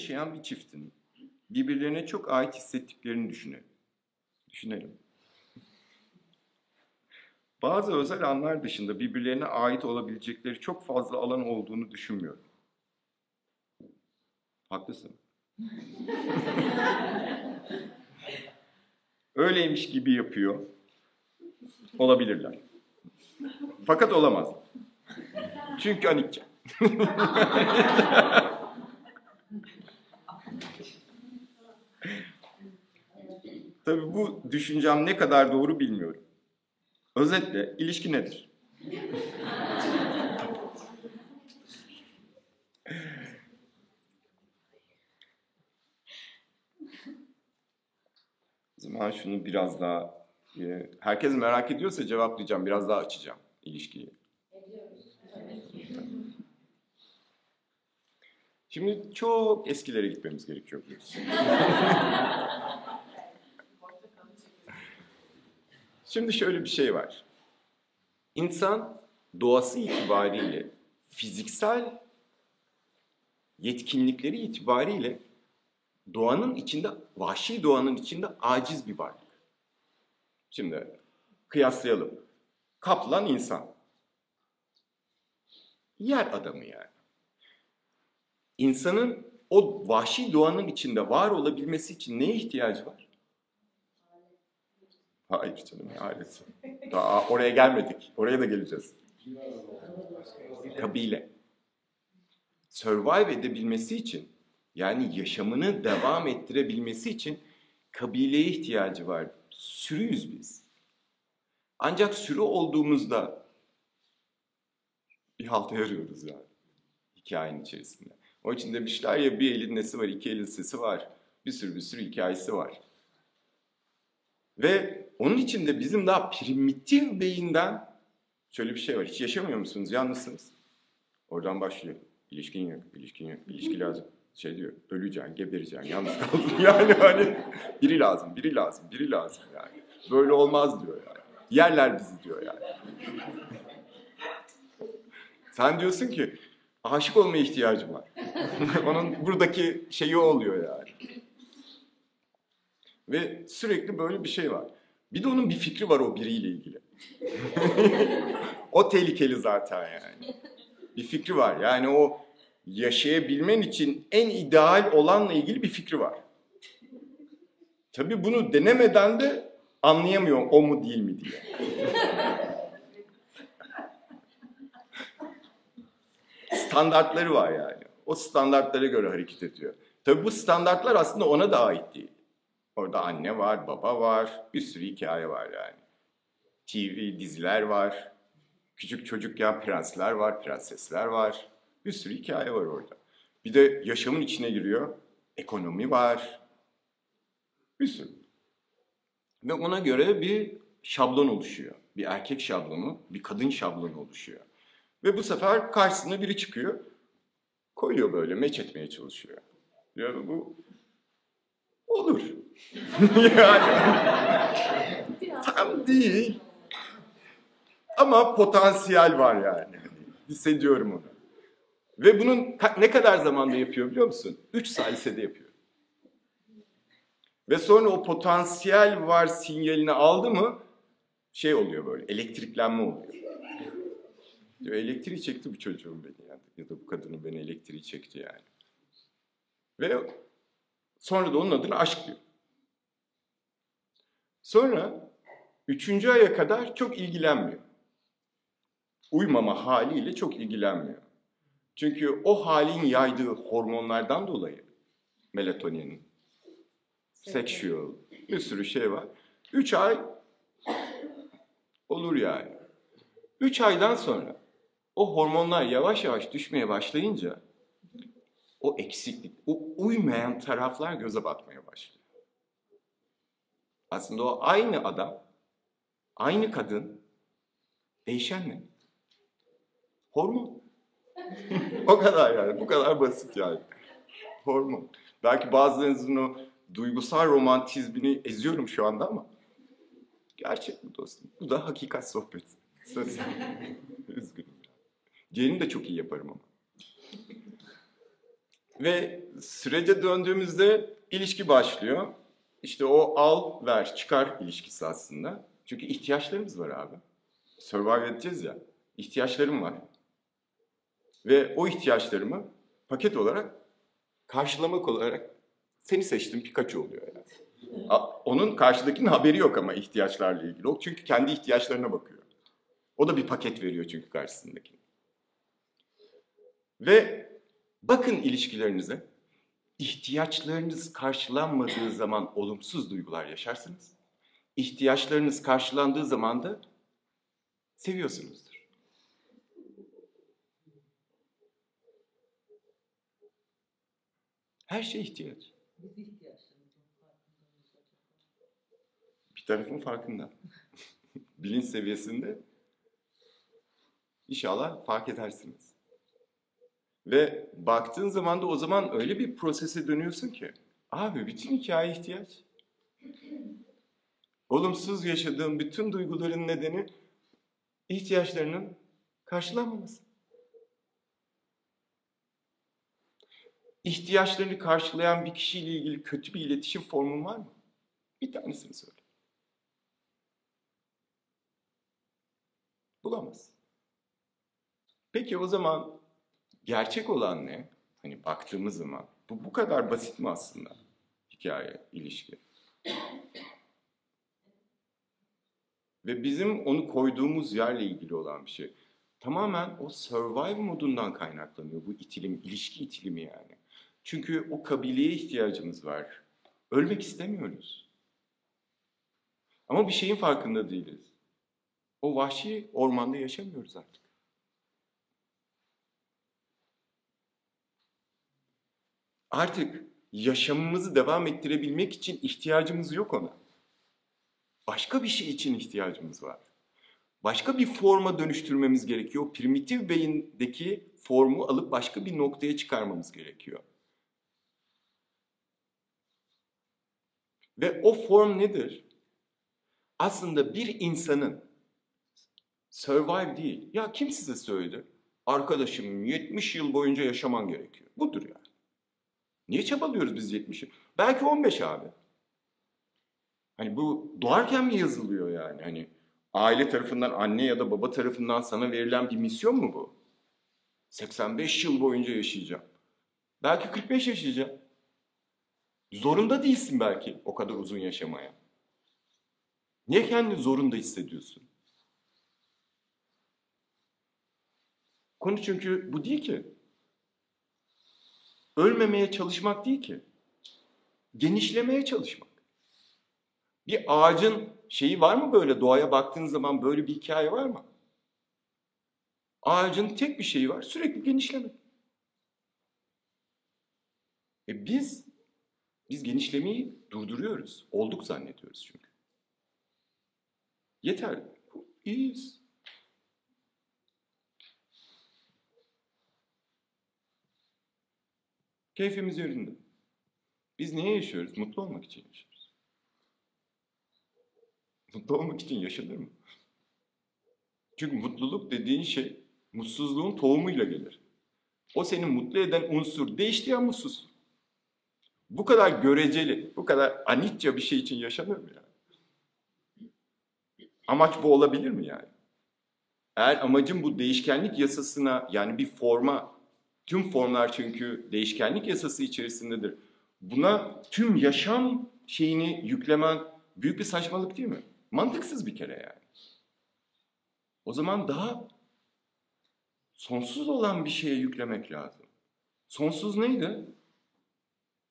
yaşayan bir çiftin birbirlerine çok ait hissettiklerini düşünelim. Düşünelim. Bazı özel anlar dışında birbirlerine ait olabilecekleri çok fazla alan olduğunu düşünmüyorum. Haklısın. Öyleymiş gibi yapıyor. Olabilirler. Fakat olamaz. Çünkü anikçe. Tabii bu düşüncem ne kadar doğru bilmiyorum. Özetle ilişki nedir? o zaman şunu biraz daha e, herkes merak ediyorsa cevaplayacağım. Biraz daha açacağım ilişkiyi. Şimdi çok eskilere gitmemiz gerekiyor. Şimdi şöyle bir şey var. İnsan doğası itibariyle, fiziksel yetkinlikleri itibariyle doğanın içinde, vahşi doğanın içinde aciz bir varlık. Şimdi kıyaslayalım. Kaplan insan. Yer adamı yani. İnsanın o vahşi doğanın içinde var olabilmesi için neye ihtiyacı var? Hayır canım ailesi. Daha oraya gelmedik. Oraya da geleceğiz. Kabile. Survive edebilmesi için yani yaşamını devam ettirebilmesi için kabileye ihtiyacı var. Sürüyüz biz. Ancak sürü olduğumuzda bir halta yarıyoruz yani hikayenin içerisinde. O için demişler ya bir elin nesi var, iki elin sesi var. Bir sürü bir sürü hikayesi var. Ve onun için de bizim daha primitif beyinden şöyle bir şey var. Hiç yaşamıyor musunuz? Yalnızsınız. Oradan başlıyor. İlişkin yok, ilişkin yok, ilişki lazım. Şey diyor, öleceksin, gebereceksin, yalnız kaldın. Yani hani biri lazım, biri lazım, biri lazım yani. Böyle olmaz diyor yani. Yerler bizi diyor yani. Sen diyorsun ki aşık olmaya ihtiyacım var. Onun buradaki şeyi oluyor yani. Ve sürekli böyle bir şey var. Bir de onun bir fikri var o biriyle ilgili. o tehlikeli zaten yani. Bir fikri var. Yani o yaşayabilmen için en ideal olanla ilgili bir fikri var. Tabii bunu denemeden de anlayamıyor o mu değil mi diye. Standartları var yani. O standartlara göre hareket ediyor. Tabii bu standartlar aslında ona da ait değil. Orada anne var, baba var, bir sürü hikaye var yani. TV, diziler var, küçük çocukken prensler var, prensesler var. Bir sürü hikaye var orada. Bir de yaşamın içine giriyor. Ekonomi var. Bir sürü. Ve ona göre bir şablon oluşuyor. Bir erkek şablonu, bir kadın şablonu oluşuyor. Ve bu sefer karşısına biri çıkıyor. Koyuyor böyle, meç etmeye çalışıyor. Diyor bu olur. yani tam değil. Ama potansiyel var yani. Hissediyorum onu. Ve bunun ne kadar zamanda yapıyor biliyor musun? Üç salisede yapıyor. Ve sonra o potansiyel var sinyalini aldı mı şey oluyor böyle elektriklenme oluyor. Diyor elektriği çekti bu çocuğum beni yani. Ya da bu kadının beni elektriği çekti yani. Ve sonra da onun adına aşk diyor. Sonra üçüncü aya kadar çok ilgilenmiyor. Uymama haliyle çok ilgilenmiyor. Çünkü o halin yaydığı hormonlardan dolayı melatonin, sexual, bir sürü şey var. Üç ay olur yani. Üç aydan sonra o hormonlar yavaş yavaş düşmeye başlayınca o eksiklik, o uymayan taraflar göze batmaya başlıyor. Aslında o aynı adam, aynı kadın, değişen ne? Hormon. o kadar yani, bu kadar basit yani. Hormon. Belki bazılarınızın o duygusal romantizmini eziyorum şu anda ama gerçek bu dostum. Bu da hakikat sohbeti. Üzgünüm. Diğerini de çok iyi yaparım ama. Ve sürece döndüğümüzde ilişki başlıyor. İşte o al, ver, çıkar ilişkisi aslında. Çünkü ihtiyaçlarımız var abi. Survive edeceğiz ya. İhtiyaçlarım var. Ve o ihtiyaçlarımı paket olarak karşılamak olarak seni seçtim Pikachu oluyor yani. Onun karşıdakinin haberi yok ama ihtiyaçlarla ilgili. O çünkü kendi ihtiyaçlarına bakıyor. O da bir paket veriyor çünkü karşısındaki. Ve bakın ilişkilerinize. İhtiyaçlarınız karşılanmadığı zaman olumsuz duygular yaşarsınız. İhtiyaçlarınız karşılandığı zaman da seviyorsunuzdur. Her şey ihtiyaç. Bir tarafın farkında. Bilinç seviyesinde inşallah fark edersiniz. Ve baktığın zaman da o zaman öyle bir prosese dönüyorsun ki abi bütün hikaye ihtiyaç. Olumsuz yaşadığın bütün duyguların nedeni ihtiyaçlarının karşılanmaması. İhtiyaçlarını karşılayan bir kişiyle ilgili kötü bir iletişim formun var mı? Bir tanesini söyle. Bulamaz. Peki o zaman gerçek olan ne? Hani baktığımız zaman bu bu kadar basit mi aslında hikaye, ilişki? Ve bizim onu koyduğumuz yerle ilgili olan bir şey. Tamamen o survive modundan kaynaklanıyor bu itilim, ilişki itilimi yani. Çünkü o kabileye ihtiyacımız var. Ölmek istemiyoruz. Ama bir şeyin farkında değiliz. O vahşi ormanda yaşamıyoruz artık. Artık yaşamımızı devam ettirebilmek için ihtiyacımız yok ona. Başka bir şey için ihtiyacımız var. Başka bir forma dönüştürmemiz gerekiyor. Primitif beyindeki formu alıp başka bir noktaya çıkarmamız gerekiyor. Ve o form nedir? Aslında bir insanın survive değil. Ya kim size söyledi? Arkadaşım 70 yıl boyunca yaşaman gerekiyor. Budur yani. Niye çabalıyoruz biz 70 yıl? Belki 15 abi. Hani bu doğarken mi yazılıyor yani? Hani aile tarafından, anne ya da baba tarafından sana verilen bir misyon mu bu? 85 yıl boyunca yaşayacağım. Belki 45 yaşayacağım. Zorunda değilsin belki o kadar uzun yaşamaya. Niye kendini zorunda hissediyorsun? Konu çünkü bu değil ki. Ölmemeye çalışmak değil ki. Genişlemeye çalışmak. Bir ağacın şeyi var mı böyle doğaya baktığın zaman böyle bir hikaye var mı? Ağacın tek bir şeyi var sürekli genişlemek. E biz biz genişlemeyi durduruyoruz. Olduk zannediyoruz çünkü. Yeter. İyiyiz. Keyfimiz yerinde. Biz niye yaşıyoruz? Mutlu olmak için yaşıyoruz. Mutlu olmak için yaşanır mı? Çünkü mutluluk dediğin şey mutsuzluğun tohumuyla gelir. O seni mutlu eden unsur değişti ya mutsuz. Bu kadar göreceli, bu kadar anitça bir şey için yaşanır mı yani? Amaç bu olabilir mi yani? Eğer amacım bu değişkenlik yasasına yani bir forma, tüm formlar çünkü değişkenlik yasası içerisindedir. Buna tüm yaşam şeyini yüklemen büyük bir saçmalık değil mi? Mantıksız bir kere yani. O zaman daha sonsuz olan bir şeye yüklemek lazım. Sonsuz neydi?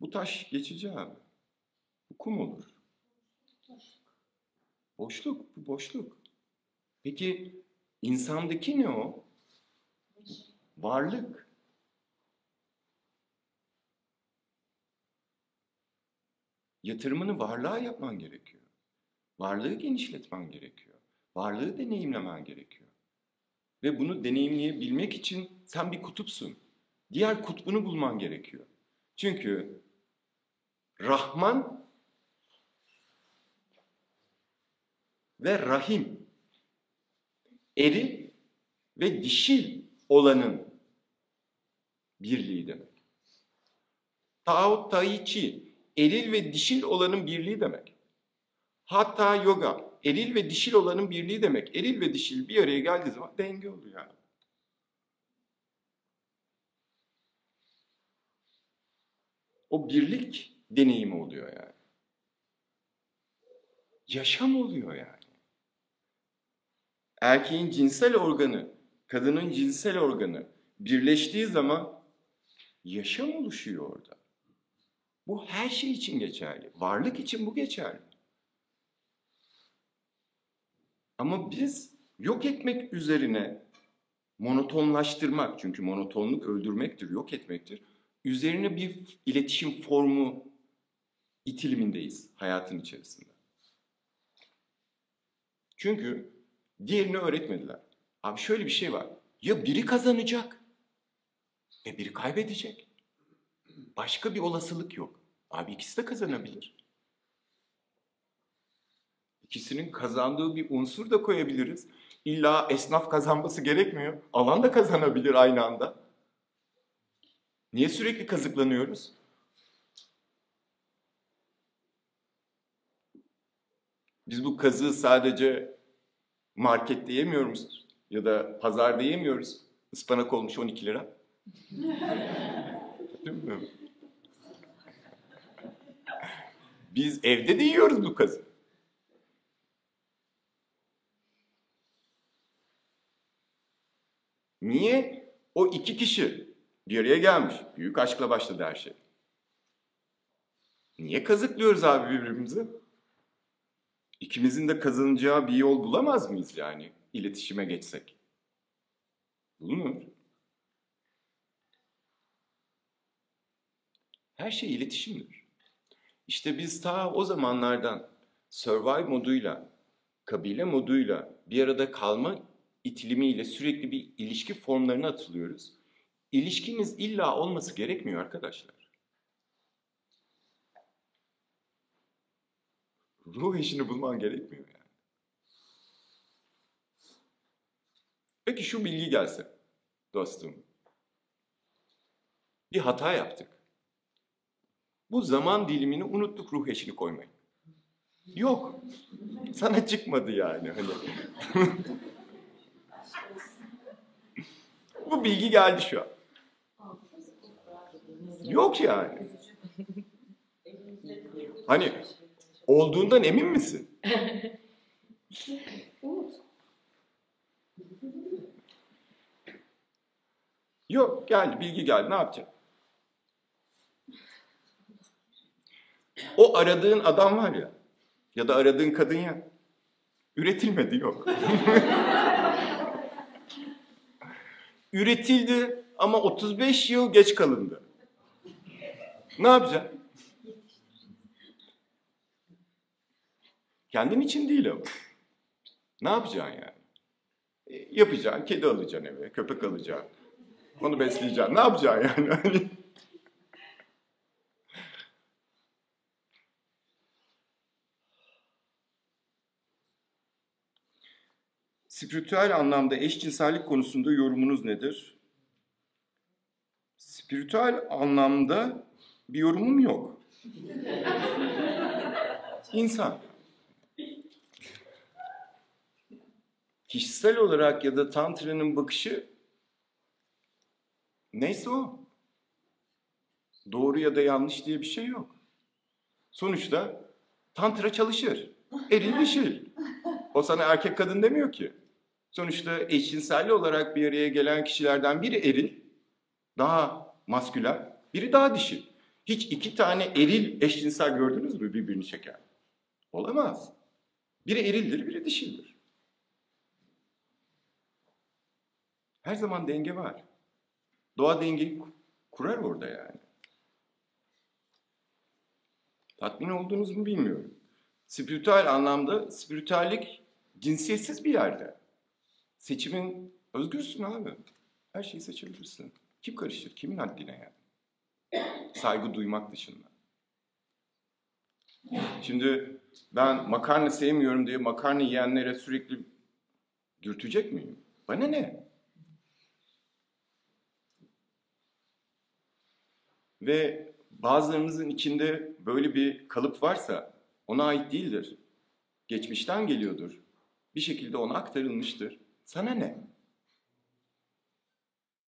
Bu taş geçici abi. Bu kum olur. Boşluk, bu boşluk. Peki insandaki ne o? Varlık. Yatırımını varlığa yapman gerekiyor. Varlığı genişletmen gerekiyor. Varlığı deneyimlemen gerekiyor. Ve bunu deneyimleyebilmek için sen bir kutupsun. Diğer kutbunu bulman gerekiyor. Çünkü Rahman ve Rahim eri ve dişil olanın birliği demek. Tao Tai Chi, eril ve dişil olanın birliği demek. Hatta yoga, eril ve dişil olanın birliği demek. Eril ve dişil bir araya geldiği zaman denge oluyor yani. O birlik deneyimi oluyor yani. Yaşam oluyor yani. Erkeğin cinsel organı, kadının cinsel organı birleştiği zaman yaşam oluşuyor orada. Bu her şey için geçerli. Varlık için bu geçerli. Ama biz yok etmek üzerine monotonlaştırmak, çünkü monotonluk öldürmektir, yok etmektir. Üzerine bir iletişim formu itilimindeyiz hayatın içerisinde. Çünkü diğerini öğretmediler. Abi şöyle bir şey var. Ya biri kazanacak ve biri kaybedecek. Başka bir olasılık yok. Abi ikisi de kazanabilir. İkisinin kazandığı bir unsur da koyabiliriz. İlla esnaf kazanması gerekmiyor. Alan da kazanabilir aynı anda. Niye sürekli kazıklanıyoruz? Biz bu kazığı sadece markette yemiyoruz ya da pazarda yemiyoruz. Ispanak olmuş 12 lira. Değil mi? Biz evde de yiyoruz bu kazı. Niye? O iki kişi bir araya gelmiş. Büyük aşkla başladı her şey. Niye kazıklıyoruz abi birbirimizi? İkimizin de kazanacağı bir yol bulamaz mıyız yani iletişime geçsek? Bulunur. Her şey iletişimdir. İşte biz ta o zamanlardan survive moduyla, kabile moduyla bir arada kalma itilimiyle sürekli bir ilişki formlarına atılıyoruz. İlişkiniz illa olması gerekmiyor arkadaşlar. Ruh eşini bulman gerekmiyor yani. Peki şu bilgi gelse dostum. Bir hata yaptık. Bu zaman dilimini unuttuk ruh eşini koymayı. Yok. Sana çıkmadı yani. Hani. Bu bilgi geldi şu an. Yok yani. Hani olduğundan emin misin? Yok geldi bilgi geldi ne yapacaksın? O aradığın adam var ya ya da aradığın kadın ya üretilmedi yok. Üretildi ama 35 yıl geç kalındı. Ne yapacaksın? Kendin için değil ama. Ne yapacaksın yani? E, yapacaksın, kedi alacaksın eve, köpek alacaksın. Onu besleyeceksin. Ne yapacaksın yani? Spiritüel anlamda eşcinsellik konusunda yorumunuz nedir? Spiritüel anlamda bir yorumum yok. İnsan. Kişisel olarak ya da Tantra'nın bakışı neyse o. Doğru ya da yanlış diye bir şey yok. Sonuçta Tantra çalışır. Eril dişil. O sana erkek kadın demiyor ki. Sonuçta eşcinselli olarak bir araya gelen kişilerden biri eril, daha maskülen, biri daha dişil. Hiç iki tane eril eşcinsel gördünüz mü birbirini çeken? Olamaz. Biri erildir, biri dişildir. Her zaman denge var. Doğa dengeyi kurar orada yani. Tatmin oldunuz mu bilmiyorum. Spiritüel anlamda spiritüellik cinsiyetsiz bir yerde. Seçimin özgürsün abi. Her şeyi seçebilirsin. Kim karışır? Kimin haddine yani? Saygı duymak dışında. Şimdi ben makarna sevmiyorum diye makarna yiyenlere sürekli dürtecek miyim? Bana ne? Ve bazılarımızın içinde böyle bir kalıp varsa ona ait değildir. Geçmişten geliyordur. Bir şekilde ona aktarılmıştır. Sana ne?